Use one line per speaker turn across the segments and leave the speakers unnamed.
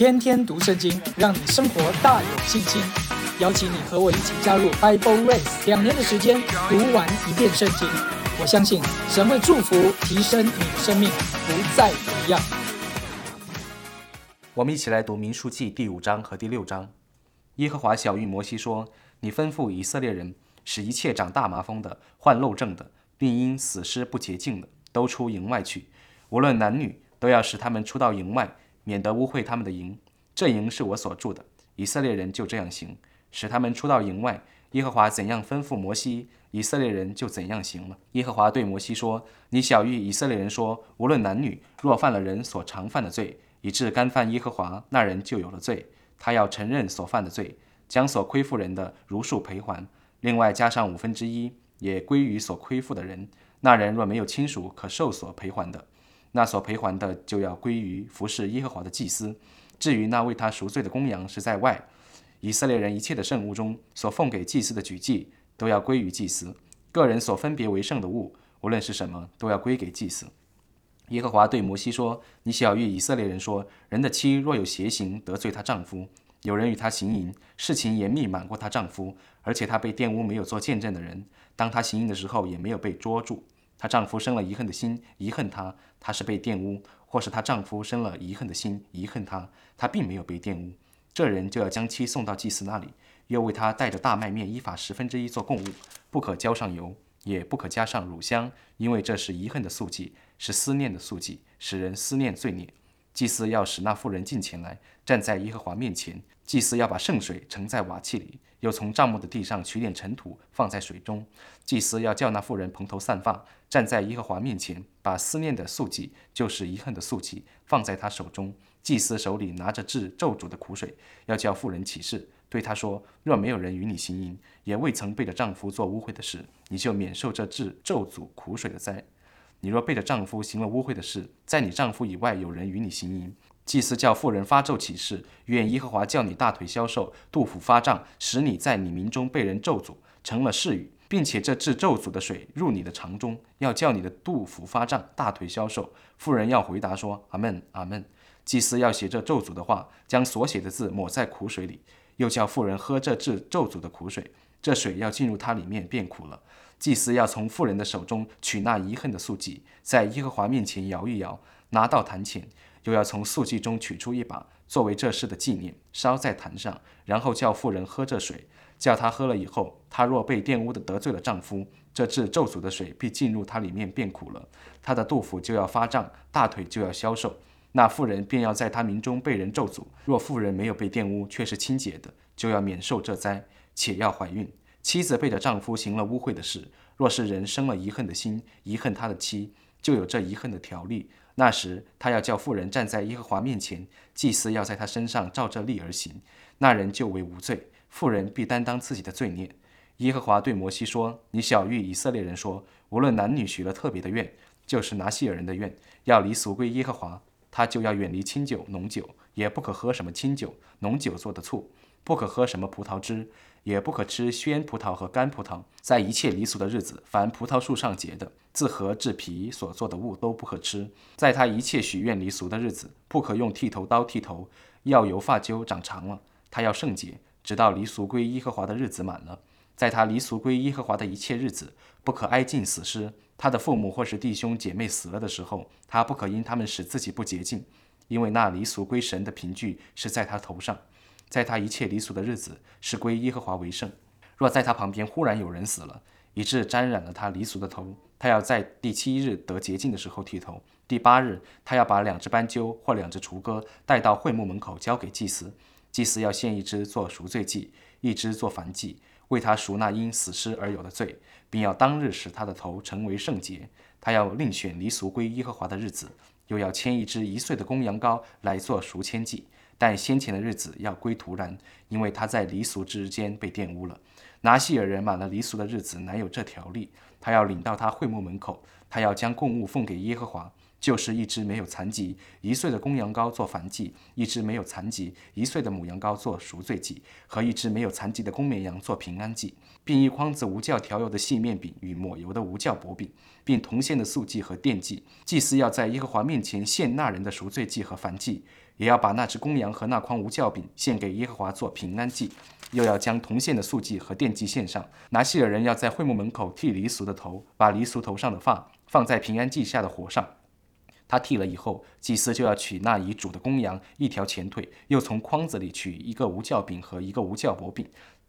天天读圣经，让你生活大有信心。邀请你和我一起加入 Bible Race，两年的时间读完一遍圣经。我相信神会祝福、提升你的生命，不再一样。
我们一起来读民数记第五章和第六章。耶和华小谕摩西说：“你吩咐以色列人，使一切长大麻风的、患漏症的，并因死尸不洁净的，都出营外去。无论男女，都要使他们出到营外。”免得污秽他们的营，这营是我所住的。以色列人就这样行，使他们出到营外。耶和华怎样吩咐摩西，以色列人就怎样行了。耶和华对摩西说：“你小谕以色列人说，无论男女，若犯了人所常犯的罪，以致干犯耶和华，那人就有了罪。他要承认所犯的罪，将所亏负人的如数赔还，另外加上五分之一，也归于所亏负的人。那人若没有亲属可受所赔还的。”那所赔还的就要归于服侍耶和华的祭司。至于那为他赎罪的公羊是在外，以色列人一切的圣物中所奉给祭司的举祭都要归于祭司。个人所分别为圣的物，无论是什么，都要归给祭司。耶和华对摩西说：“你小谕以色列人说：人的妻若有邪行得罪她丈夫，有人与她行淫，事情严密满过她丈夫，而且她被玷污没有做见证的人，当她行淫的时候也没有被捉住。”她丈夫生了遗恨的心，遗恨她，她是被玷污；或是她丈夫生了遗恨的心，遗恨她，她并没有被玷污。这人就要将妻送到祭司那里，又为她带着大麦面依法十分之一做供物，不可浇上油，也不可加上乳香，因为这是遗恨的素祭，是思念的素祭，使人思念罪孽。祭司要使那妇人进前来，站在耶和华面前。祭司要把圣水盛在瓦器里，又从帐幕的地上取点尘土放在水中。祭司要叫那妇人蓬头散发，站在耶和华面前，把思念的素祭，就是遗恨的素祭，放在他手中。祭司手里拿着治咒诅的苦水，要叫妇人起誓，对他说：若没有人与你行淫，也未曾背着丈夫做污秽的事，你就免受这治咒诅苦水的灾。你若背着丈夫行了污秽的事，在你丈夫以外有人与你行淫。祭司叫妇人发咒起誓，愿耶和华叫你大腿消瘦，肚腹发胀，使你在你民中被人咒诅，成了誓语，并且这治咒诅的水入你的肠中，要叫你的肚腹发胀，大腿消瘦。妇人要回答说：阿门，阿门。祭司要写这咒诅的话，将所写的字抹在苦水里，又叫妇人喝这治咒诅的苦水，这水要进入它里面变苦了。祭司要从妇人的手中取那遗恨的素祭，在耶和华面前摇一摇，拿到坛前。又要从素祭中取出一把，作为这事的纪念，烧在坛上，然后叫妇人喝这水。叫她喝了以后，她若被玷污的得罪了丈夫，这治咒诅的水必进入她里面变苦了，她的肚腹就要发胀，大腿就要消瘦。那妇人便要在她名中被人咒诅。若妇人没有被玷污，却是清洁的，就要免受这灾，且要怀孕。妻子背着丈夫行了污秽的事，若是人生了遗恨的心，遗恨他的妻，就有这遗恨的条例。那时，他要叫妇人站在耶和华面前，祭司要在他身上照着例而行，那人就为无罪，妇人必担当自己的罪孽。耶和华对摩西说：“你小谕以色列人说，无论男女许了特别的愿，就是拿西尔人的愿，要离俗归耶和华，他就要远离清酒、浓酒，也不可喝什么清酒、浓酒做的醋，不可喝什么葡萄汁。”也不可吃鲜葡萄和干葡萄，在一切离俗的日子，凡葡萄树上结的、自核制皮所做的物都不可吃。在他一切许愿离俗的日子，不可用剃头刀剃头，要由发揪长长了。他要圣洁，直到离俗归耶和华的日子满了。在他离俗归耶和华的一切日子，不可挨近死尸。他的父母或是弟兄姐妹死了的时候，他不可因他们使自己不洁净，因为那离俗归神的凭据是在他头上。在他一切离俗的日子，是归耶和华为圣。若在他旁边忽然有人死了，以致沾染了他离俗的头，他要在第七日得洁净的时候剃头。第八日，他要把两只斑鸠或两只雏鸽带到会幕门口交给祭司。祭司要献一只做赎罪祭，一只做燔祭，为他赎那因死尸而有的罪，并要当日使他的头成为圣洁。他要另选离俗归耶和华的日子，又要牵一只一岁的公羊羔来做赎愆祭。但先前的日子要归徒然，因为他在离俗之间被玷污了。拿西尔人满了离俗的日子，乃有这条例：他要领到他会幕门口，他要将供物奉给耶和华，就是一只没有残疾一岁的公羊羔做燔祭，一只没有残疾一岁的母羊羔做赎罪祭，和一只没有残疾的公绵羊做平安祭，并一筐子无酵调油的细面饼与抹油的无酵薄饼，并同献的素祭和奠祭。祭司要在耶和华面前献那人的赎罪祭和燔祭。也要把那只公羊和那筐无酵饼献给耶和华做平安祭，又要将铜线的素祭和奠祭献上。拿西尔人要在会幕门口剃离俗的头，把离俗头上的发放在平安祭下的火上。他剃了以后，祭司就要取那已煮的公羊一条前腿，又从筐子里取一个无酵饼和一个无酵薄饼，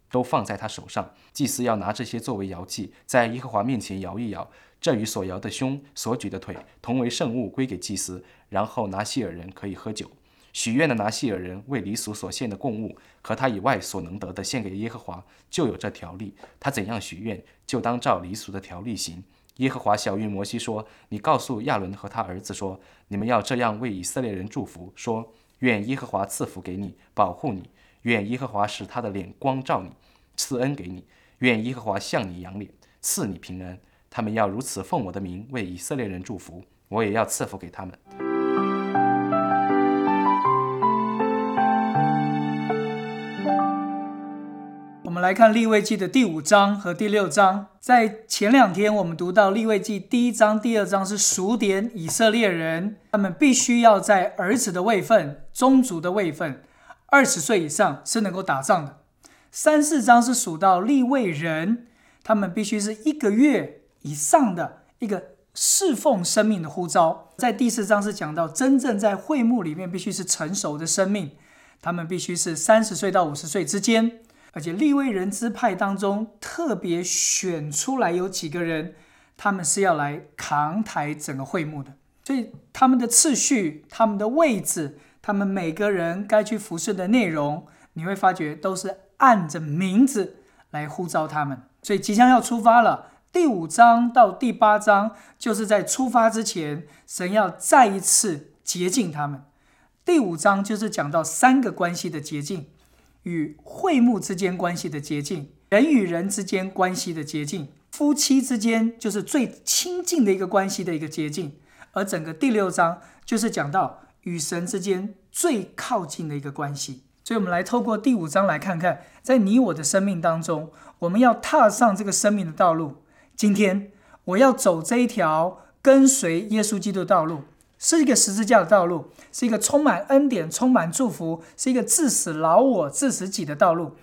都放在他手上。祭司要拿这些作为摇祭，在耶和华面前摇一摇。这与所摇的胸、所举的腿同为圣物，归给祭司。然后拿西尔人可以喝酒。许愿的拿西尔人为离俗所献的供物和他以外所能得的献给耶和华，就有这条例。他怎样许愿，就当照离俗的条例行。耶和华小谕摩西说：“你告诉亚伦和他儿子说，你们要这样为以色列人祝福，说：愿耶和华赐福给你，保护你；愿耶和华使他的脸光照你，赐恩给你；愿耶和华向你扬脸，赐你平安。他们要如此奉我的名为以色列人祝福，我也要赐福给他们。”
来看立位记的第五章和第六章。在前两天，我们读到立位记第一章、第二章是数点以色列人，他们必须要在儿子的位份、宗族的位份，二十岁以上是能够打仗的。三四章是数到立位人，他们必须是一个月以上的一个侍奉生命的呼召。在第四章是讲到真正在会幕里面必须是成熟的生命，他们必须是三十岁到五十岁之间。而且立位人支派当中特别选出来有几个人，他们是要来扛抬整个会幕的。所以他们的次序、他们的位置、他们每个人该去服侍的内容，你会发觉都是按着名字来呼召他们。所以即将要出发了，第五章到第八章就是在出发之前，神要再一次洁净他们。第五章就是讲到三个关系的洁净。与会幕之间关系的捷径，人与人之间关系的捷径，夫妻之间就是最亲近的一个关系的一个捷径。而整个第六章就是讲到与神之间最靠近的一个关系。所以，我们来透过第五章来看看，在你我的生命当中，我们要踏上这个生命的道路。今天，我要走这一条跟随耶稣基督的道路。是一个十字架的道路，是一个充满恩典、充满祝福，是一个致死老我、致死己的道路。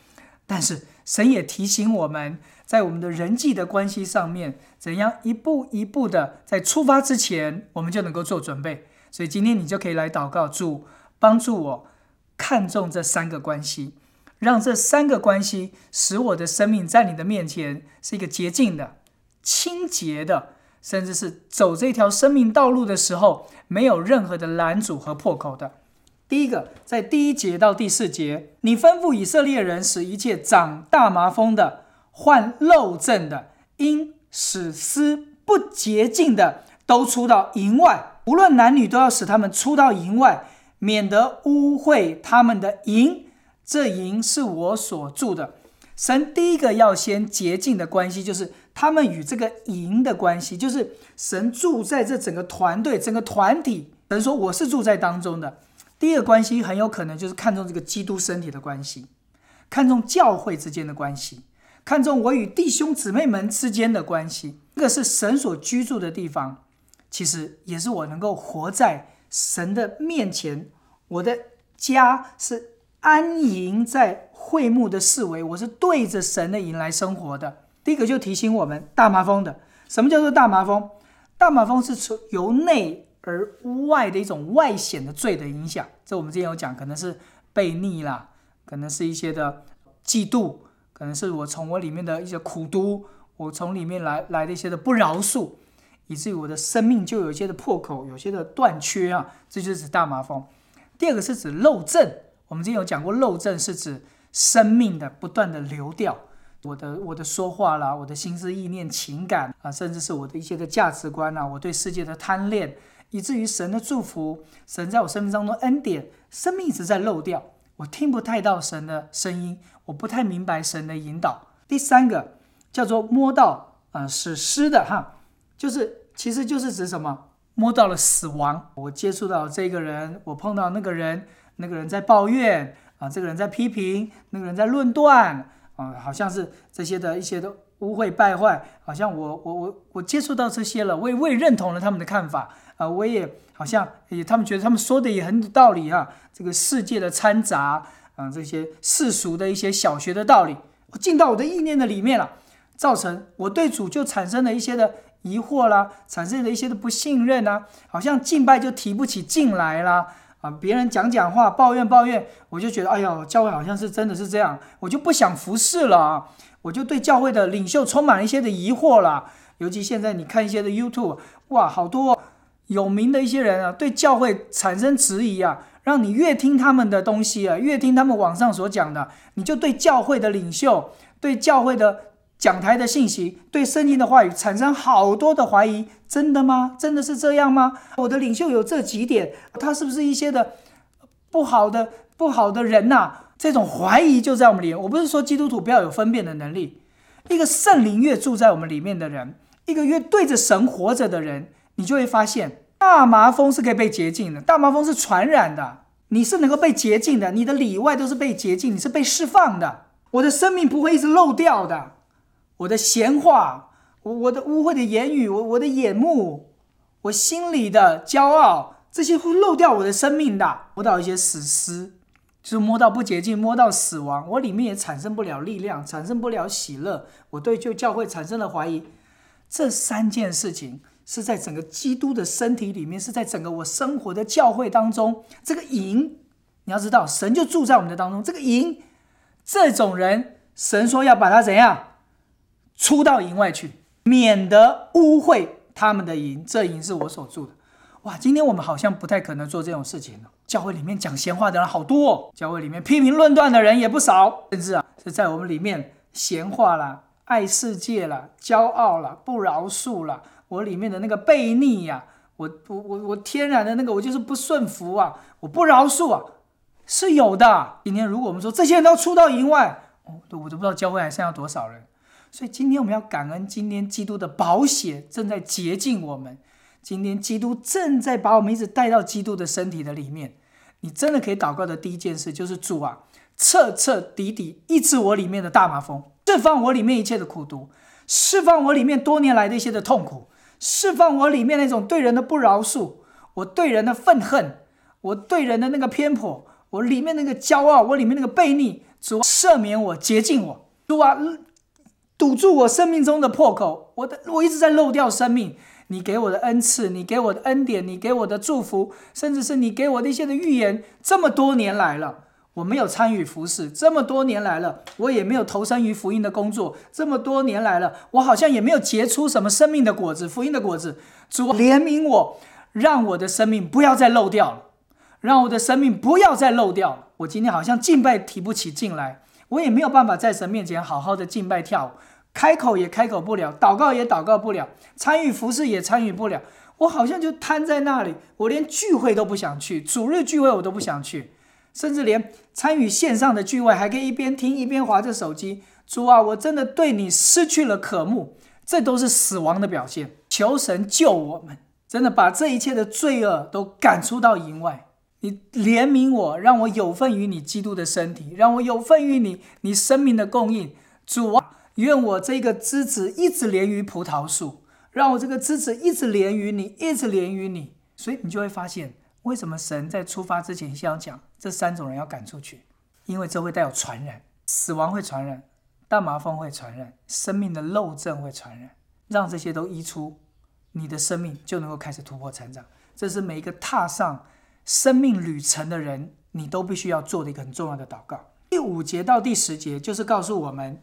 但是神也提醒我们，在我们的人际的关系上面，怎样一步一步的在出发之前，我们就能够做准备。所以今天你就可以来祷告，主帮助我看重这三个关系，让这三个关系使我的生命在你的面前是一个洁净的、清洁的。甚至是走这条生命道路的时候，没有任何的拦阻和破口的。第一个，在第一节到第四节，你吩咐以色列人使一切长大麻风的、患漏症的、因使丝不洁净的，都出到营外。无论男女，都要使他们出到营外，免得污秽他们的营。这营是我所住的。神第一个要先洁净的关系，就是他们与这个营的关系，就是神住在这整个团队、整个团体。神说我是住在当中的。第一个关系很有可能就是看重这个基督身体的关系，看重教会之间的关系，看重我与弟兄姊妹们之间的关系。这个是神所居住的地方，其实也是我能够活在神的面前。我的家是。安营在会幕的四围，我是对着神的营来生活的。第一个就提醒我们，大麻风的，什么叫做大麻风？大麻风是从由内而外的一种外显的罪的影响。这我们之前有讲，可能是悖逆啦，可能是一些的嫉妒，可能是我从我里面的一些苦毒，我从里面来来的一些的不饶恕，以至于我的生命就有一些的破口，有些的断缺啊，这就是指大麻风。第二个是指漏症。我们之前有讲过，漏症是指生命的不断的流掉，我的我的说话啦，我的心思意念、情感啊，甚至是我的一些的价值观啊，我对世界的贪恋，以至于神的祝福，神在我生命当中恩典，生命一直在漏掉，我听不太到神的声音，我不太明白神的引导。第三个叫做摸到啊，是湿的哈，就是其实就是指什么？摸到了死亡，我接触到这个人，我碰到那个人。那个人在抱怨啊，这个人在批评，那个人在论断啊，好像是这些的一些的污秽败坏，好像我我我我接触到这些了，我也我也认同了他们的看法啊，我也好像也他们觉得他们说的也很有道理啊，这个世界的掺杂啊，这些世俗的一些小学的道理，我进到我的意念的里面了，造成我对主就产生了一些的疑惑啦，产生了一些的不信任啊，好像敬拜就提不起劲来啦。啊，别人讲讲话抱怨抱怨，我就觉得哎呦，教会好像是真的是这样，我就不想服侍了啊，我就对教会的领袖充满了一些的疑惑了。尤其现在你看一些的 YouTube，哇，好多有名的一些人啊，对教会产生质疑啊，让你越听他们的东西啊，越听他们网上所讲的，你就对教会的领袖，对教会的讲台的信息，对圣经的话语产生好多的怀疑。真的吗？真的是这样吗？我的领袖有这几点，他是不是一些的不好的不好的人呐？这种怀疑就在我们里面。我不是说基督徒不要有分辨的能力，一个圣灵越住在我们里面的人。一个越对着神活着的人，你就会发现大麻风是可以被洁净的。大麻风是传染的，你是能够被洁净的，你的里外都是被洁净，你是被释放的。我的生命不会一直漏掉的。我的闲话，我我的污秽的言语，我我的眼目，我心里的骄傲，这些会漏掉我的生命的。摸到一些死尸，就是摸到不洁净，摸到死亡，我里面也产生不了力量，产生不了喜乐。我对就教会产生了怀疑。这三件事情是在整个基督的身体里面，是在整个我生活的教会当中。这个营，你要知道，神就住在我们的当中。这个营，这种人，神说要把他怎样出到营外去，免得污秽他们的营。这营是我所住的。哇，今天我们好像不太可能做这种事情了。教会里面讲闲话的人好多，哦教会里面批评论断的人也不少，甚至啊是在我们里面闲话啦。爱世界了，骄傲了，不饶恕了，我里面的那个悖逆呀，我我我我天然的那个，我就是不顺服啊，我不饶恕啊，是有的。今天如果我们说这些人都出到营外，我都不知道教会还剩下多少人。所以今天我们要感恩，今天基督的宝血正在洁净我们，今天基督正在把我们一直带到基督的身体的里面。你真的可以祷告的第一件事就是主啊，彻彻底底医治我里面的大麻风。释放我里面一切的苦毒，释放我里面多年来的一些的痛苦，释放我里面那种对人的不饶恕，我对人的愤恨，我对人的那个偏颇，我里面那个骄傲，我里面那个悖逆，主赦免我，洁净我，主啊，堵住我生命中的破口，我的我一直在漏掉生命，你给我的恩赐，你给我的恩典，你给我的祝福，甚至是你给我的一些的预言，这么多年来了。我没有参与服饰这么多年来了，我也没有投身于福音的工作这么多年来了，我好像也没有结出什么生命的果子、福音的果子。主怜悯我，让我的生命不要再漏掉了，让我的生命不要再漏掉了。我今天好像敬拜提不起劲来，我也没有办法在神面前好好的敬拜跳舞，开口也开口不了，祷告也祷告不了，参与服饰也参与不了，我好像就瘫在那里，我连聚会都不想去，主日聚会我都不想去。甚至连参与线上的聚会，还可以一边听一边划着手机。主啊，我真的对你失去了渴慕，这都是死亡的表现。求神救我们，真的把这一切的罪恶都赶出到营外。你怜悯我，让我有份于你基督的身体，让我有份于你你生命的供应。主啊，愿我这个枝子一直连于葡萄树，让我这个枝子一直连于你，一直连于你。所以你就会发现。为什么神在出发之前先要讲这三种人要赶出去？因为这会带有传染，死亡会传染，大麻风会传染，生命的漏症会传染，让这些都移出，你的生命就能够开始突破成长。这是每一个踏上生命旅程的人，你都必须要做的一个很重要的祷告。第五节到第十节就是告诉我们，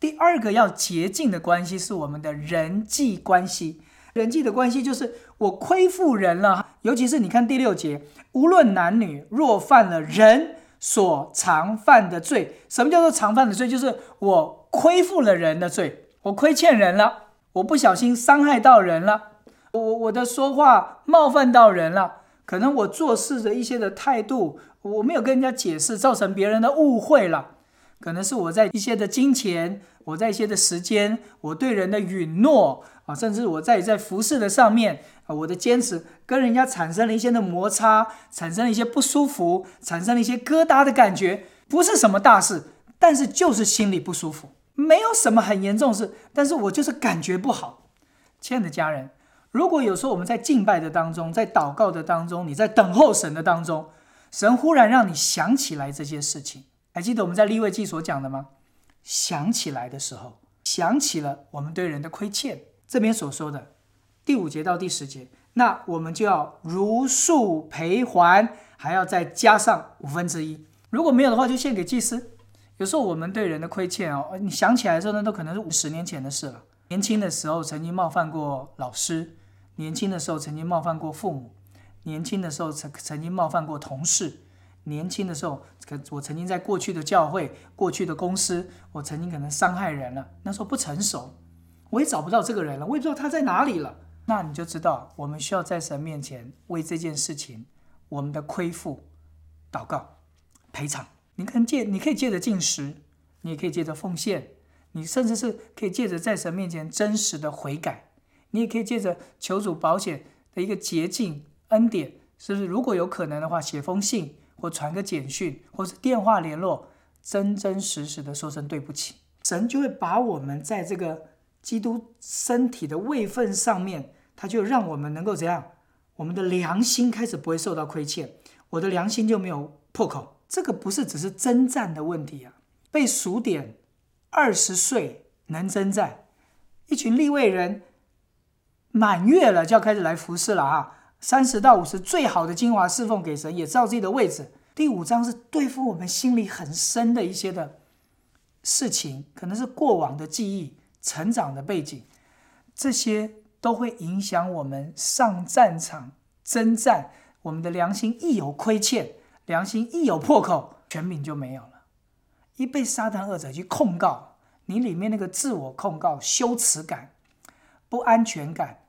第二个要洁净的关系是我们的人际关系。人际的关系就是我亏负人了，尤其是你看第六节，无论男女，若犯了人所常犯的罪，什么叫做常犯的罪？就是我亏负了人的罪，我亏欠人了，我不小心伤害到人了，我我的说话冒犯到人了，可能我做事的一些的态度，我没有跟人家解释，造成别人的误会了，可能是我在一些的金钱，我在一些的时间，我对人的允诺。啊，甚至我在在服饰的上面啊，我的坚持跟人家产生了一些的摩擦，产生了一些不舒服，产生了一些疙瘩的感觉，不是什么大事，但是就是心里不舒服，没有什么很严重事，但是我就是感觉不好。亲爱的家人，如果有时候我们在敬拜的当中，在祷告的当中，你在等候神的当中，神忽然让你想起来这些事情，还记得我们在立位记所讲的吗？想起来的时候，想起了我们对人的亏欠，这边所说的第五节到第十节，那我们就要如数赔还，还要再加上五分之一。如果没有的话，就献给祭司。有时候我们对人的亏欠哦，你想起来的时候呢，都可能是五十年前的事了。年轻的时候曾经冒犯过老师，年轻的时候曾经冒犯过父母，年轻的时候曾曾经冒犯过同事，年轻的时候可我曾经在过去的教会、过去的公司，我曾经可能伤害人了。那时候不成熟，我也找不到这个人了，我也不知道他在哪里了。那你就知道，我们需要在神面前为这件事情，我们的亏负祷告赔偿。你可能借，你可以借着进食，你也可以借着奉献，你甚至是可以借着在神面前真实的悔改，你也可以借着求主保险的一个捷径恩典，是不是？如果有可能的话，写封信或传个简讯，或是电话联络，真真实实的说声对不起，神就会把我们在这个基督身体的位分上面，他就让我们能够怎样？我们的良心开始不会受到亏欠，我的良心就没有破口。这个不是只是征战的问题啊！被数点二十岁能征战，一群立位人满月了就要开始来服侍了啊！三十到五十最好的精华侍奉给神，也知道自己的位置。第五章是对付我们心里很深的一些的事情，可能是过往的记忆、成长的背景，这些都会影响我们上战场征战。我们的良心一有亏欠。良心一有破口，全名就没有了。一被撒旦恶者去控告你，里面那个自我控告、羞耻感、不安全感、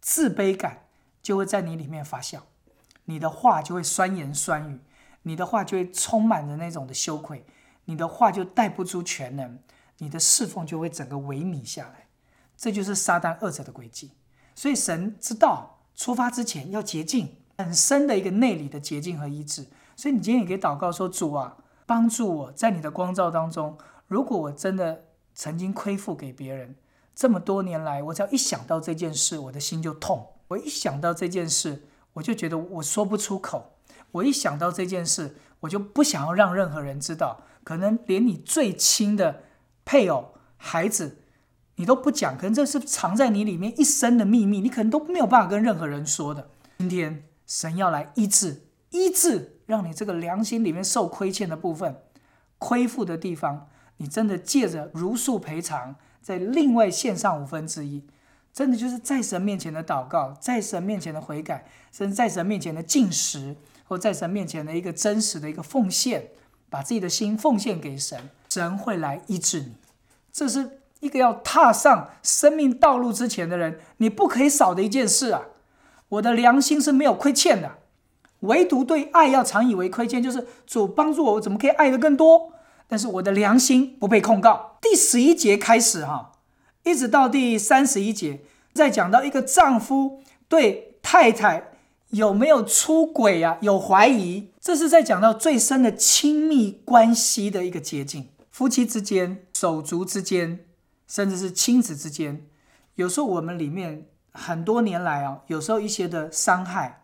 自卑感，就会在你里面发酵。你的话就会酸言酸语，你的话就会充满着那种的羞愧，你的话就带不出全能，你的侍奉就会整个萎靡下来。这就是撒旦恶者的轨迹。所以神知道，出发之前要洁净很深的一个内里的洁净和医治。所以你今天也可以祷告说：“主啊，帮助我在你的光照当中。如果我真的曾经亏负给别人，这么多年来，我只要一想到这件事，我的心就痛。我一想到这件事，我就觉得我说不出口。我一想到这件事，我就不想要让任何人知道。可能连你最亲的配偶、孩子，你都不讲。可能这是藏在你里面一生的秘密，你可能都没有办法跟任何人说的。今天神要来医治，医治。”让你这个良心里面受亏欠的部分，亏负的地方，你真的借着如数赔偿，在另外献上五分之一，真的就是在神面前的祷告，在神面前的悔改，甚至在神面前的进食，或在神面前的一个真实的一个奉献，把自己的心奉献给神，神会来医治你。这是一个要踏上生命道路之前的人，你不可以少的一件事啊！我的良心是没有亏欠的。唯独对爱要常以为亏欠，就是主帮助我，我怎么可以爱的更多？但是我的良心不被控告。第十一节开始哈，一直到第三十一节，在讲到一个丈夫对太太有没有出轨啊，有怀疑，这是在讲到最深的亲密关系的一个捷径，夫妻之间、手足之间，甚至是亲子之间，有时候我们里面很多年来啊，有时候一些的伤害。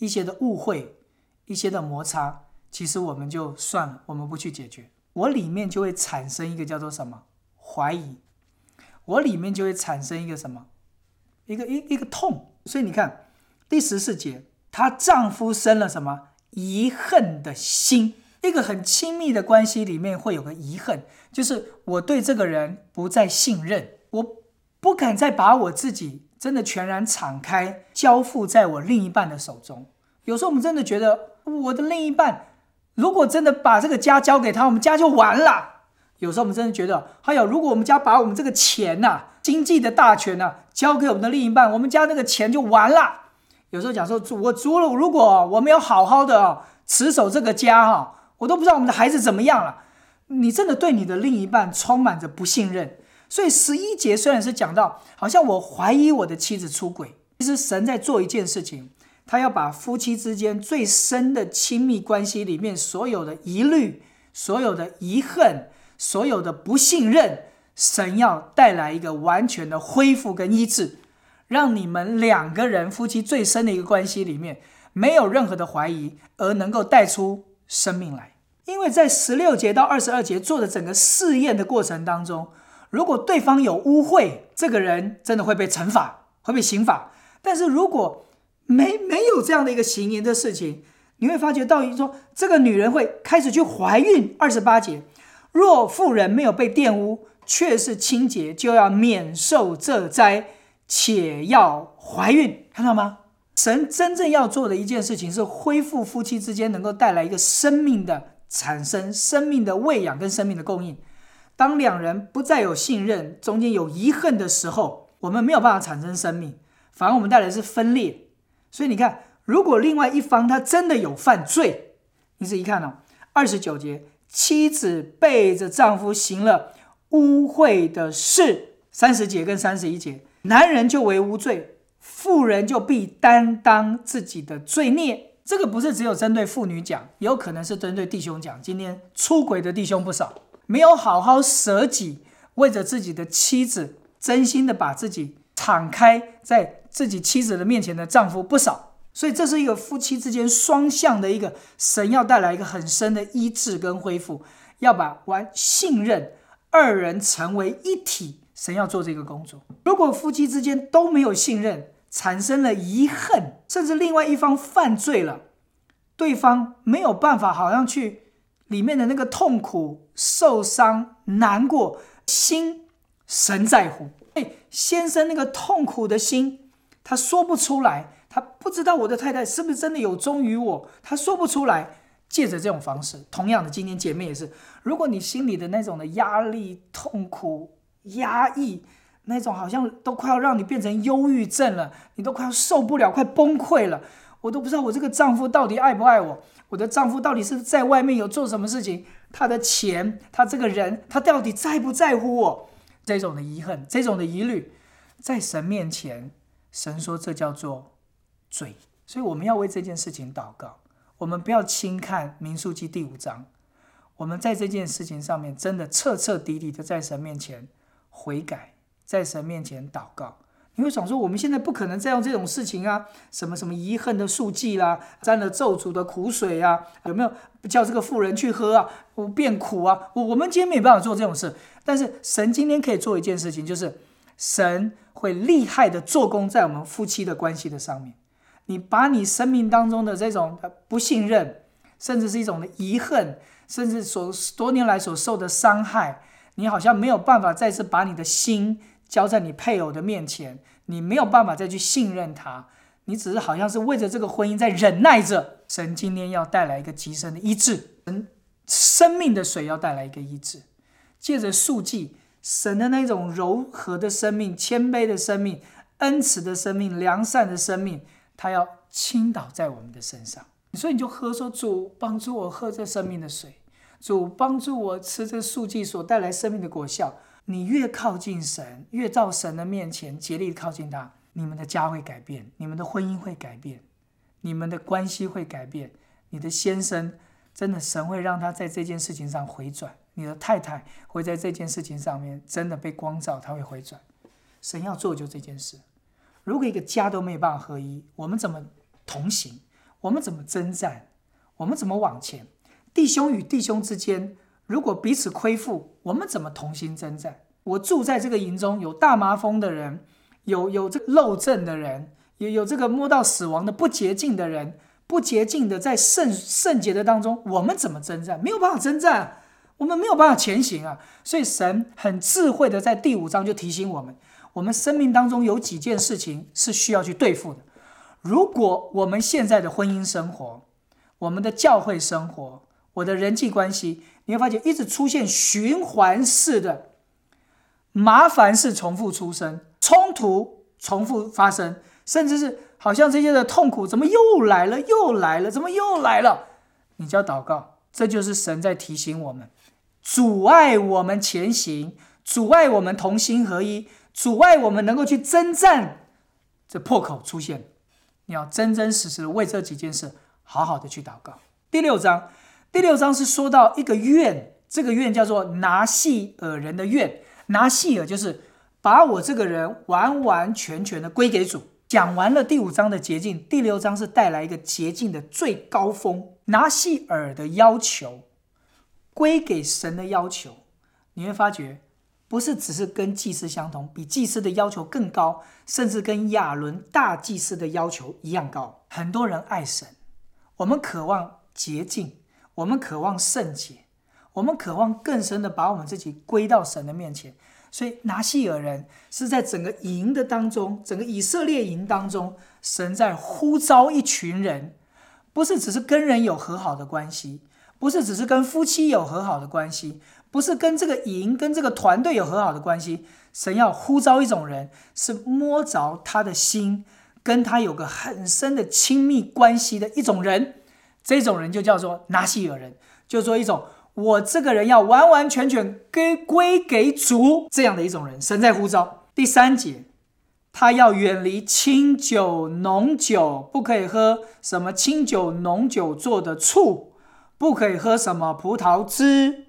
一些的误会，一些的摩擦，其实我们就算了，我们不去解决，我里面就会产生一个叫做什么？怀疑，我里面就会产生一个什么，一个一一个痛。所以你看第十四节，她丈夫生了什么？遗恨的心，一个很亲密的关系里面会有个遗恨，就是我对这个人不再信任，我不敢再把我自己。真的全然敞开，交付在我另一半的手中。有时候我们真的觉得，我的另一半如果真的把这个家交给他，我们家就完了。有时候我们真的觉得，还有如果我们家把我们这个钱呐，经济的大权呐，交给我们的另一半，我们家那个钱就完了。有时候讲说，我租了，如果我没有好好的持守这个家哈，我都不知道我们的孩子怎么样了。你真的对你的另一半充满着不信任。所以十一节虽然是讲到，好像我怀疑我的妻子出轨，其实神在做一件事情，他要把夫妻之间最深的亲密关系里面所有的疑虑、所有的遗恨、所有的不信任，神要带来一个完全的恢复跟医治，让你们两个人夫妻最深的一个关系里面没有任何的怀疑，而能够带出生命来。因为在十六节到二十二节做的整个试验的过程当中，如果对方有污秽，这个人真的会被惩罚，会被刑罚。但是如果没没有这样的一个行淫的事情，你会发觉到说，这个女人会开始去怀孕。二十八节，若妇人没有被玷污，却是清洁，就要免受这灾，且要怀孕。看到吗？神真正要做的一件事情是恢复夫妻之间能够带来一个生命的产生、生命的喂养跟生命的供应。当两人不再有信任，中间有遗恨的时候，我们没有办法产生生命，反而我们带来是分裂。所以你看，如果另外一方他真的有犯罪，你仔细看哦，二十九节，妻子背着丈夫行了污秽的事，三十节跟三十一节，男人就为无罪，妇人就必担当自己的罪孽。这个不是只有针对妇女讲，有可能是针对弟兄讲。今天出轨的弟兄不少。没有好好舍己，为着自己的妻子，真心的把自己敞开在自己妻子的面前的丈夫不少，所以这是一个夫妻之间双向的一个神要带来一个很深的医治跟恢复，要把完信任二人成为一体，神要做这个工作。如果夫妻之间都没有信任，产生了遗恨，甚至另外一方犯罪了，对方没有办法，好像去。里面的那个痛苦、受伤、难过，心神在乎。哎，先生那个痛苦的心，他说不出来，他不知道我的太太是不是真的有忠于我，他说不出来。借着这种方式，同样的，今天姐妹也是，如果你心里的那种的压力、痛苦、压抑，那种好像都快要让你变成忧郁症了，你都快要受不了，快崩溃了。我都不知道我这个丈夫到底爱不爱我，我的丈夫到底是在外面有做什么事情，他的钱，他这个人，他到底在不在乎我？这种的遗恨，这种的疑虑，在神面前，神说这叫做罪，所以我们要为这件事情祷告，我们不要轻看民数记第五章，我们在这件事情上面真的彻彻底底的在神面前悔改，在神面前祷告。你会想说，我们现在不可能再用这种事情啊，什么什么遗恨的数记啦，沾了咒诅的苦水啊，有没有叫这个妇人去喝啊，我变苦啊？我我们今天没办法做这种事，但是神今天可以做一件事情，就是神会厉害的做工在我们夫妻的关系的上面。你把你生命当中的这种不信任，甚至是一种的遗恨，甚至所多年来所受的伤害，你好像没有办法再次把你的心。交在你配偶的面前，你没有办法再去信任他，你只是好像是为着这个婚姻在忍耐着。神今天要带来一个极深的医治，神生命的水要带来一个医治，借着素祭，神的那种柔和的生命、谦卑的生命、恩慈的生命、良善的生命，他要倾倒在我们的身上。所以你就喝说主帮助我喝这生命的水，主帮助我吃这素祭所带来生命的果效。你越靠近神，越到神的面前竭力靠近他，你们的家会改变，你们的婚姻会改变，你们的关系会改变。你的先生真的，神会让他在这件事情上回转；你的太太会在这件事情上面真的被光照，他会回转。神要做就这件事。如果一个家都没有办法合一，我们怎么同行？我们怎么征战？我们怎么往前？弟兄与弟兄之间。如果彼此亏负，我们怎么同心征战？我住在这个营中，有大麻风的人，有有这个漏症的人，也有这个摸到死亡的不洁净的人，不洁净的在圣圣洁的当中，我们怎么征战？没有办法征战，我们没有办法前行啊！所以神很智慧的在第五章就提醒我们：我们生命当中有几件事情是需要去对付的。如果我们现在的婚姻生活，我们的教会生活，我的人际关系，你会发现一直出现循环式的麻烦是重复出生，冲突重复发生，甚至是好像这些的痛苦怎么又来了，又来了，怎么又来了？你就要祷告，这就是神在提醒我们，阻碍我们前行，阻碍我们同心合一，阻碍我们能够去征战。这破口出现，你要真真实实的为这几件事好好的去祷告。第六章。第六章是说到一个愿，这个愿叫做拿细尔人的愿，拿细尔就是把我这个人完完全全的归给主。讲完了第五章的捷径，第六章是带来一个捷径的最高峰。拿细尔的要求，归给神的要求，你会发觉。不是只是跟祭司相同，比祭司的要求更高，甚至跟亚伦大祭司的要求一样高。很多人爱神，我们渴望捷径，我们渴望圣洁，我们渴望更深的把我们自己归到神的面前。所以拿西尔人是在整个营的当中，整个以色列营当中，神在呼召一群人，不是只是跟人有和好的关系，不是只是跟夫妻有和好的关系。不是跟这个营、跟这个团队有和好的关系，神要呼召一种人，是摸着他的心，跟他有个很深的亲密关系的一种人，这种人就叫做拿西尔人，就说一种我这个人要完完全全归归给主这样的一种人，神在呼召。第三节，他要远离清酒、浓酒，不可以喝什么清酒、浓酒做的醋，不可以喝什么葡萄汁。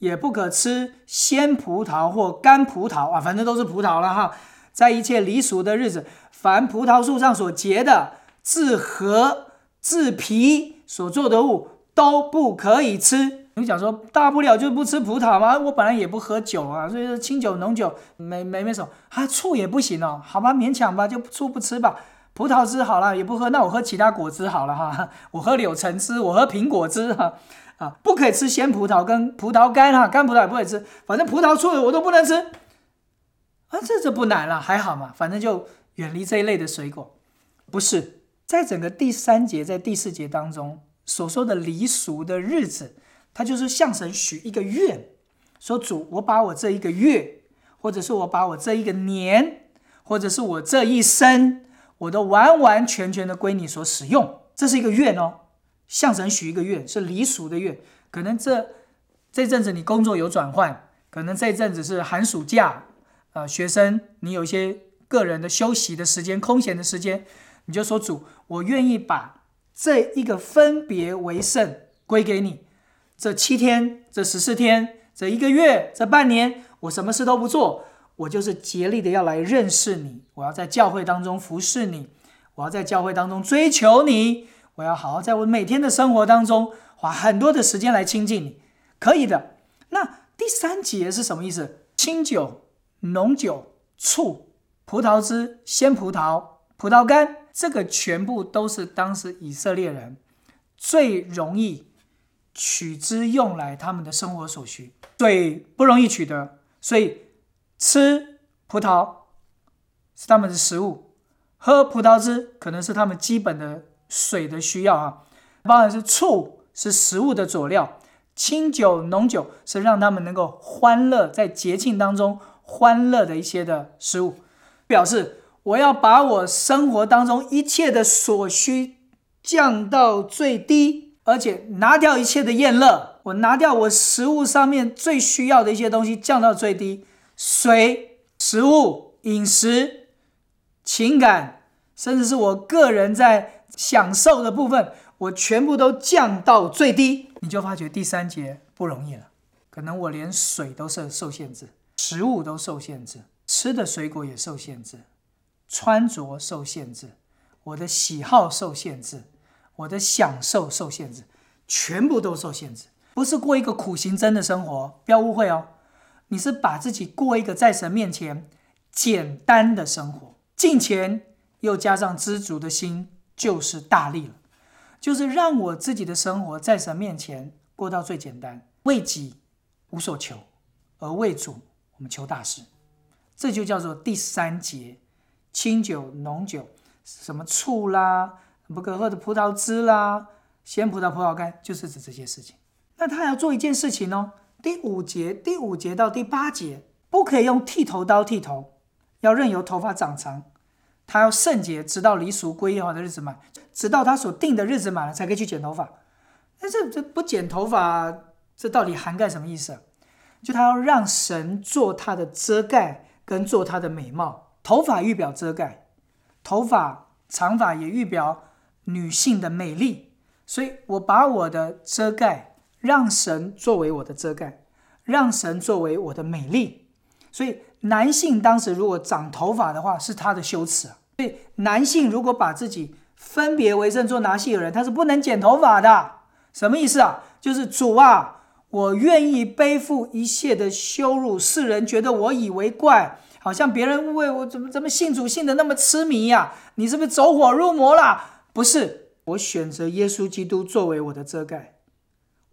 也不可吃鲜葡萄或干葡萄啊，反正都是葡萄了哈。在一切离俗的日子，凡葡萄树上所结的、自核、自皮所做的物，都不可以吃。你讲说，大不了就不吃葡萄嘛。我本来也不喝酒啊，所以说清酒、浓酒没没没什么啊，醋也不行哦。好吧，勉强吧，就醋不吃吧。葡萄汁好了，也不喝，那我喝其他果汁好了哈。我喝柳橙汁，我喝苹果汁哈。啊，不可以吃鲜葡萄跟葡萄干哈，干葡萄也不可以吃，反正葡萄醋我都不能吃。啊，这这不难了，还好嘛，反正就远离这一类的水果。不是，在整个第三节在第四节当中所说的离俗的日子，它就是向神许一个愿，说主，我把我这一个月，或者是我把我这一个年，或者是我这一生，我都完完全全的归你所使用，这是一个愿哦。向神许一个愿，是离俗的愿。可能这这阵子你工作有转换，可能这阵子是寒暑假，呃，学生你有一些个人的休息的时间、空闲的时间，你就说主，我愿意把这一个分别为圣归给你。这七天、这十四天、这一个月、这半年，我什么事都不做，我就是竭力的要来认识你。我要在教会当中服侍你，我要在教会当中追求你。我要好好在我每天的生活当中花很多的时间来亲近你，可以的。那第三节是什么意思？清酒、浓酒、醋、葡萄汁、鲜葡萄、葡萄干，这个全部都是当时以色列人最容易取之用来他们的生活所需，最不容易取得，所以吃葡萄是他们的食物，喝葡萄汁可能是他们基本的。水的需要啊，包含是醋是食物的佐料，清酒浓酒是让他们能够欢乐在节庆当中欢乐的一些的食物，表示我要把我生活当中一切的所需降到最低，而且拿掉一切的厌乐，我拿掉我食物上面最需要的一些东西降到最低，水、食物、饮食、情感，甚至是我个人在。享受的部分，我全部都降到最低，你就发觉第三节不容易了。可能我连水都是受限制，食物都受限制，吃的水果也受限制，穿着受限制，我的喜好受限制，我的享受受限制，全部都受限制。不是过一个苦行僧的生活，不要误会哦。你是把自己过一个在神面前简单的生活，敬虔又加上知足的心。就是大力了，就是让我自己的生活在神面前过到最简单，为己无所求，而为主我们求大事，这就叫做第三节：清酒、浓酒，什么醋啦，不可喝的葡萄汁啦，鲜葡萄、葡萄干，就是指这些事情。那他要做一件事情哦，第五节，第五节到第八节，不可以用剃头刀剃头，要任由头发长长。他要圣洁，直到离俗归耶和华的日子满，直到他所定的日子满了，才可以去剪头发。但是这不剪头发，这到底涵盖什么意思？就他要让神做他的遮盖，跟做他的美貌。头发预表遮盖，头发长发也预表女性的美丽。所以我把我的遮盖让神作为我的遮盖，让神作为我的美丽。所以男性当时如果长头发的话，是他的羞耻。所以男性如果把自己分别为圣做拿细尔人，他是不能剪头发的。什么意思啊？就是主啊，我愿意背负一切的羞辱，世人觉得我以为怪，好像别人误会我怎么怎么信主信的那么痴迷呀？你是不是走火入魔了？不是，我选择耶稣基督作为我的遮盖，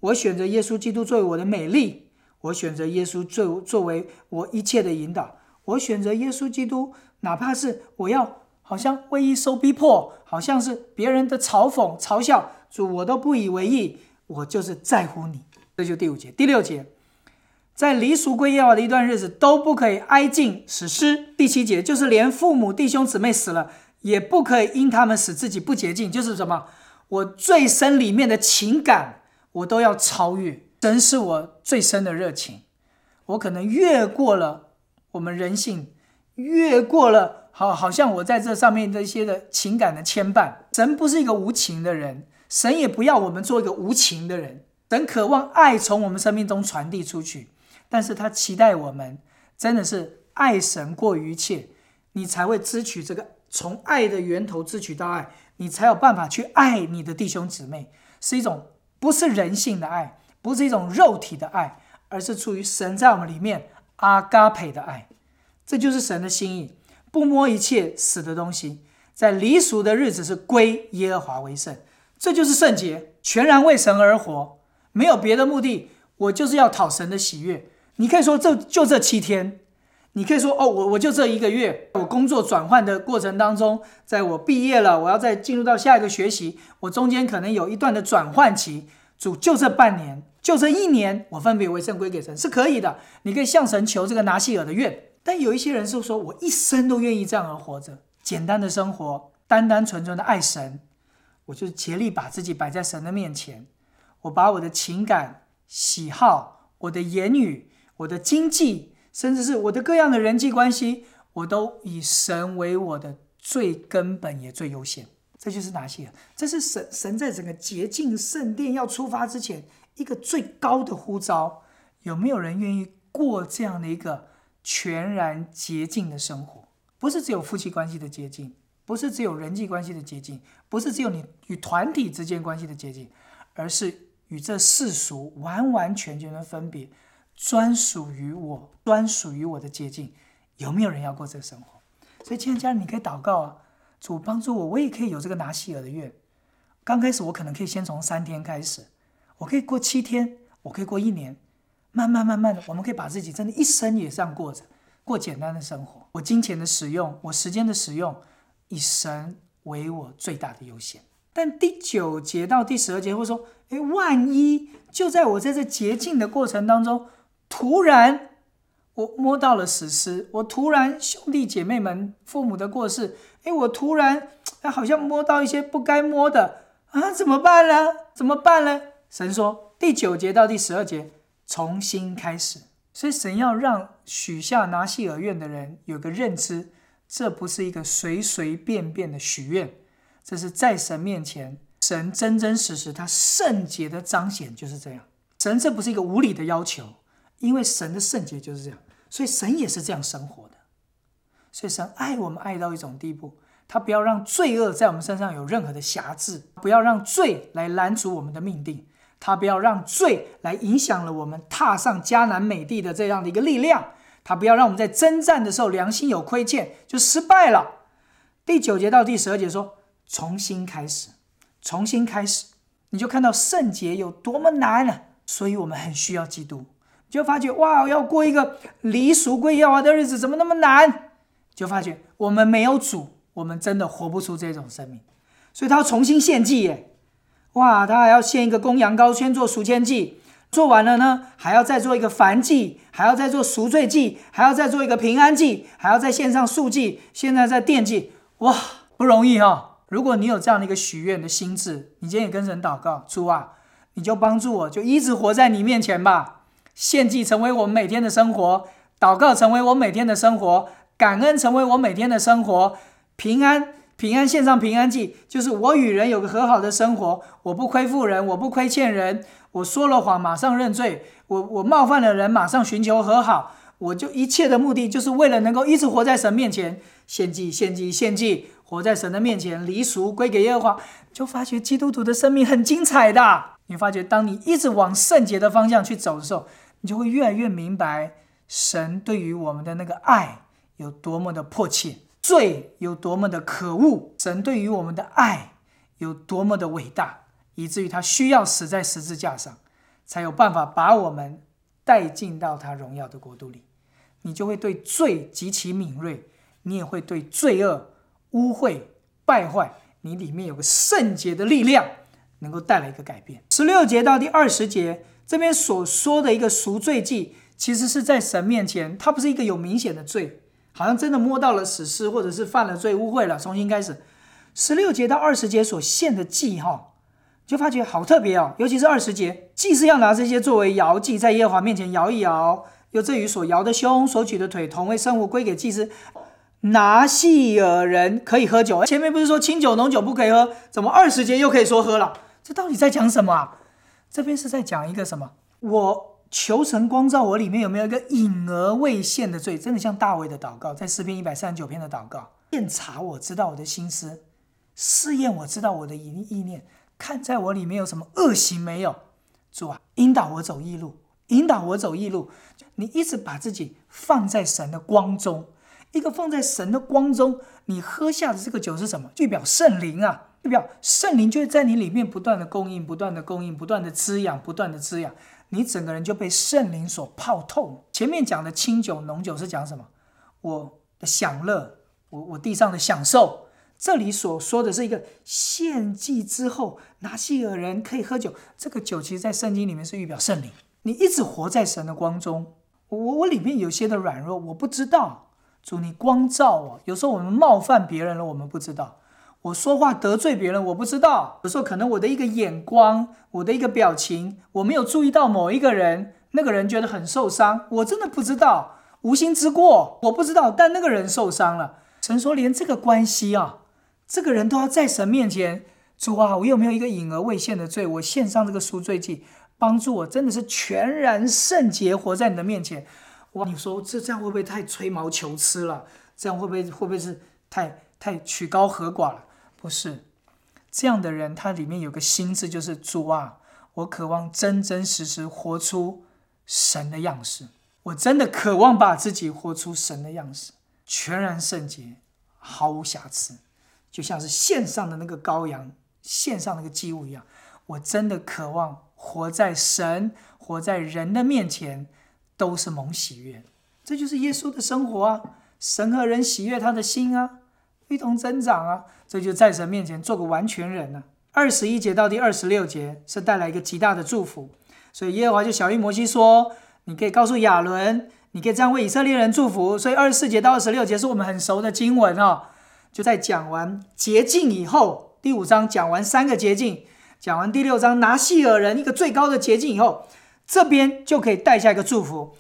我选择耶稣基督作为我的美丽。我选择耶稣作作为我一切的引导。我选择耶稣基督，哪怕是我要好像为义受逼迫，好像是别人的嘲讽、嘲笑，主我都不以为意。我就是在乎你。这就第五节、第六节，在离俗归耶和华的一段日子都不可以挨近死尸。第七节就是连父母、弟兄、姊妹死了，也不可以因他们使自己不洁净。就是什么？我最深里面的情感，我都要超越。神是我最深的热情，我可能越过了我们人性，越过了好，好像我在这上面这些的情感的牵绊。神不是一个无情的人，神也不要我们做一个无情的人。神渴望爱从我们生命中传递出去，但是他期待我们真的是爱神过于一切，你才会支取这个从爱的源头支取到爱，你才有办法去爱你的弟兄姊妹，是一种不是人性的爱。不是一种肉体的爱，而是出于神在我们里面阿嘎培的爱，这就是神的心意。不摸一切死的东西，在离俗的日子是归耶和华为圣，这就是圣洁，全然为神而活，没有别的目的。我就是要讨神的喜悦。你可以说这就这七天，你可以说哦，我我就这一个月，我工作转换的过程当中，在我毕业了，我要再进入到下一个学习，我中间可能有一段的转换期。主就这半年。就这一年，我分别为圣归给神是可以的。你可以向神求这个拿西尔的愿。但有一些人是说，我一生都愿意这样而活着，简单的生活，单单纯纯的爱神。我就竭力把自己摆在神的面前，我把我的情感、喜好、我的言语、我的经济，甚至是我的各样的人际关系，我都以神为我的最根本也最优先。这就是哪些，这是神神在整个洁净圣殿要出发之前。一个最高的呼召，有没有人愿意过这样的一个全然洁净的生活？不是只有夫妻关系的洁净，不是只有人际关系的洁净，不是只有你与团体之间关系的洁净，而是与这世俗完完全全的分别，专属于我，专属于我的捷径。有没有人要过这个生活？所以，亲爱的家人，你可以祷告啊，主帮助我，我也可以有这个拿西尔的愿。刚开始，我可能可以先从三天开始。我可以过七天，我可以过一年，慢慢慢慢的，我们可以把自己真的一生也这样过着，过简单的生活。我金钱的使用，我时间的使用，以神为我最大的优先。但第九节到第十二节会说：，诶，万一就在我在这洁净的过程当中，突然我摸到了死尸，我突然兄弟姐妹们、父母的过世，诶，我突然好像摸到一些不该摸的啊，怎么办呢？怎么办呢？神说：“第九节到第十二节重新开始。”所以神要让许下拿西尔愿的人有个认知，这不是一个随随便便的许愿，这是在神面前，神真真实实他圣洁的彰显就是这样。神这不是一个无理的要求，因为神的圣洁就是这样，所以神也是这样生活的。所以神爱我们爱到一种地步，他不要让罪恶在我们身上有任何的辖制，不要让罪来拦阻我们的命定。他不要让罪来影响了我们踏上迦南美地的这样的一个力量，他不要让我们在征战的时候良心有亏欠就失败了。第九节到第十二节说重新开始，重新开始，你就看到圣洁有多么难了。所以我们很需要基督，就发觉哇，要过一个离俗归耶和华的日子怎么那么难？就发觉我们没有主，我们真的活不出这种生命。所以他要重新献祭耶。哇，他还要献一个公羊羔，先做赎愆祭，做完了呢，还要再做一个燔祭，还要再做赎罪祭，还要再做一个平安祭，还要在线上素祭，现在在奠祭，哇，不容易哈！如果你有这样的一个许愿的心智，你今天也跟神祷告，主啊，你就帮助我，就一直活在你面前吧。献祭成为我们每天的生活，祷告成为我每天的生活，感恩成为我每天的生活，平安。平安献上平安记，就是我与人有个和好的生活，我不亏负人，我不亏欠人，我说了谎马上认罪，我我冒犯了人马上寻求和好，我就一切的目的就是为了能够一直活在神面前，献祭、献祭、献祭，活在神的面前，离俗归给耶和华，就发觉基督徒的生命很精彩的。你发觉，当你一直往圣洁的方向去走的时候，你就会越来越明白神对于我们的那个爱有多么的迫切，罪有多么的可恶，神对于我们的爱有多么的伟大，以至于他需要死在十字架上，才有办法把我们带进到他荣耀的国度里。你就会对罪极其敏锐，你也会对罪恶、污秽、败坏，你里面有个圣洁的力量，能够带来一个改变。十六节到第二十节这边所说的一个赎罪祭，其实是在神面前，它不是一个有明显的罪，好像真的摸到了死尸，或者是犯了罪、污秽了，重新开始。十六节到二十节所献的祭，哈，就发觉好特别哦，尤其是二十节，祭是要拿这些作为摇祭，在耶和华面前摇一摇。有这与所摇的胸、所举的腿同为圣物，归给祭司。拿细尔人可以喝酒，前面不是说清酒、浓酒不可以喝，怎么二十节又可以说喝了？这到底在讲什么啊？这边是在讲一个什么？我求神光照我里面有没有一个隐而未现的罪？真的像大卫的祷告，在诗篇一百三十九篇的祷告，验查我知道我的心思，试验我知道我的意意念，看在我里面有什么恶行没有？主啊，引导我走义路，引导我走义路。你一直把自己放在神的光中，一个放在神的光中，你喝下的这个酒是什么？就表圣灵啊，就表圣灵就会在你里面不断的供应，不断的供应，不断的滋养，不断的滋养，你整个人就被圣灵所泡透。前面讲的清酒、浓酒是讲什么？我的享乐，我我地上的享受。这里所说的是一个献祭之后，拿西尔人可以喝酒。这个酒其实，在圣经里面是预表圣灵。你一直活在神的光中。我我里面有些的软弱，我不知道。主，你光照我。有时候我们冒犯别人了，我们不知道。我说话得罪别人，我不知道。有时候可能我的一个眼光，我的一个表情，我没有注意到某一个人，那个人觉得很受伤，我真的不知道，无心之过，我不知道。但那个人受伤了。神说，连这个关系啊，这个人都要在神面前，主啊，我有没有一个隐而未现的罪？我献上这个赎罪祭。帮助我真的是全然圣洁活在你的面前，哇！你说这这样会不会太吹毛求疵了？这样会不会会不会是太太曲高和寡了？不是，这样的人他里面有个心智，就是主啊，我渴望真真实实活出神的样式，我真的渴望把自己活出神的样式，全然圣洁，毫无瑕疵，就像是线上的那个羔羊，线上那个祭物一样，我真的渴望。活在神、活在人的面前，都是蒙喜悦，这就是耶稣的生活啊！神和人喜悦他的心啊，一同增长啊！这就在神面前做个完全人呢。二十一节到第二十六节是带来一个极大的祝福，所以耶和华就小谕摩西说：“你可以告诉亚伦，你可以这样为以色列人祝福。”所以二十四节到二十六节是我们很熟的经文啊。就在讲完洁净以后，第五章讲完三个洁净。讲完第六章拿细尔人一个最高的捷径以后，这边就可以带下一个祝福：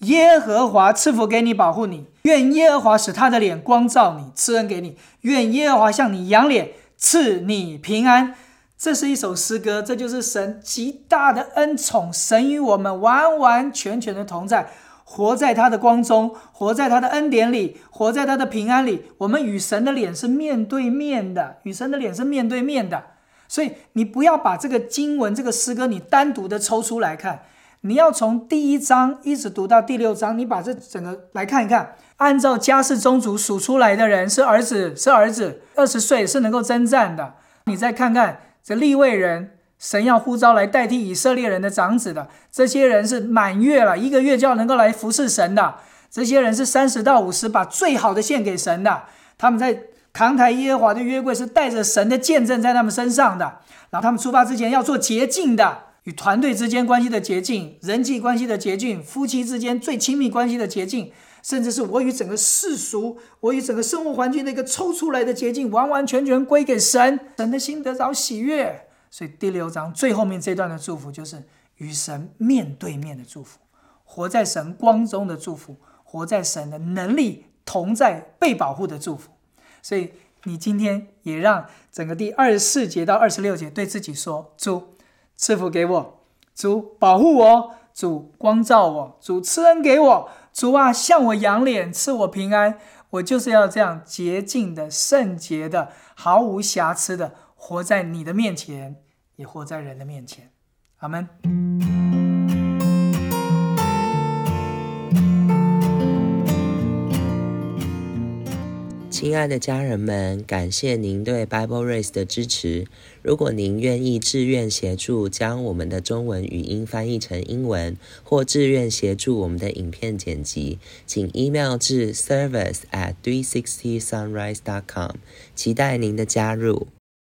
耶和华赐福给你，保护你；愿耶和华使他的脸光照你，赐恩给你；愿耶和华向你扬脸，赐你平安。这是一首诗歌，这就是神极大的恩宠，神与我们完完全全的同在，活在他的光中，活在他的恩典里，活在他的平安里。我们与神的脸是面对面的，与神的脸是面对面的。所以你不要把这个经文、这个诗歌你单独的抽出来看，你要从第一章一直读到第六章，你把这整个来看一看。按照家世宗族数出来的人是儿子，是儿子，二十岁是能够征战的。你再看看这立位人，神要呼召来代替以色列人的长子的，这些人是满月了，一个月就要能够来服侍神的。这些人是三十到五十，把最好的献给神的。他们在。扛抬耶和华的约柜是带着神的见证在他们身上的，然后他们出发之前要做洁净的，与团队之间关系的捷径，人际关系的捷径，夫妻之间最亲密关系的捷径，甚至是我与整个世俗，我与整个生活环境的一个抽出来的捷径，完完全全归给神，神的心得着喜悦。所以第六章最后面这段的祝福就是与神面对面的祝福，活在神光中的祝福，活在神的能力同在被保护的祝福。所以你今天也让整个第二十四节到二十六节对自己说：主赐福给我，主保护我，主光照我，主赐恩给我，主啊向我扬脸，赐我平安。我就是要这样洁净的、圣洁的、毫无瑕疵的活在你的面前，也活在人的面前。阿门。
亲爱的家人们，感谢您对 Bible Race 的支持。如果您愿意自愿协助将我们的中文语音翻译成英文，或自愿协助我们的影片剪辑，请 email 至 service at three sixty sunrise dot com，期待您的加入。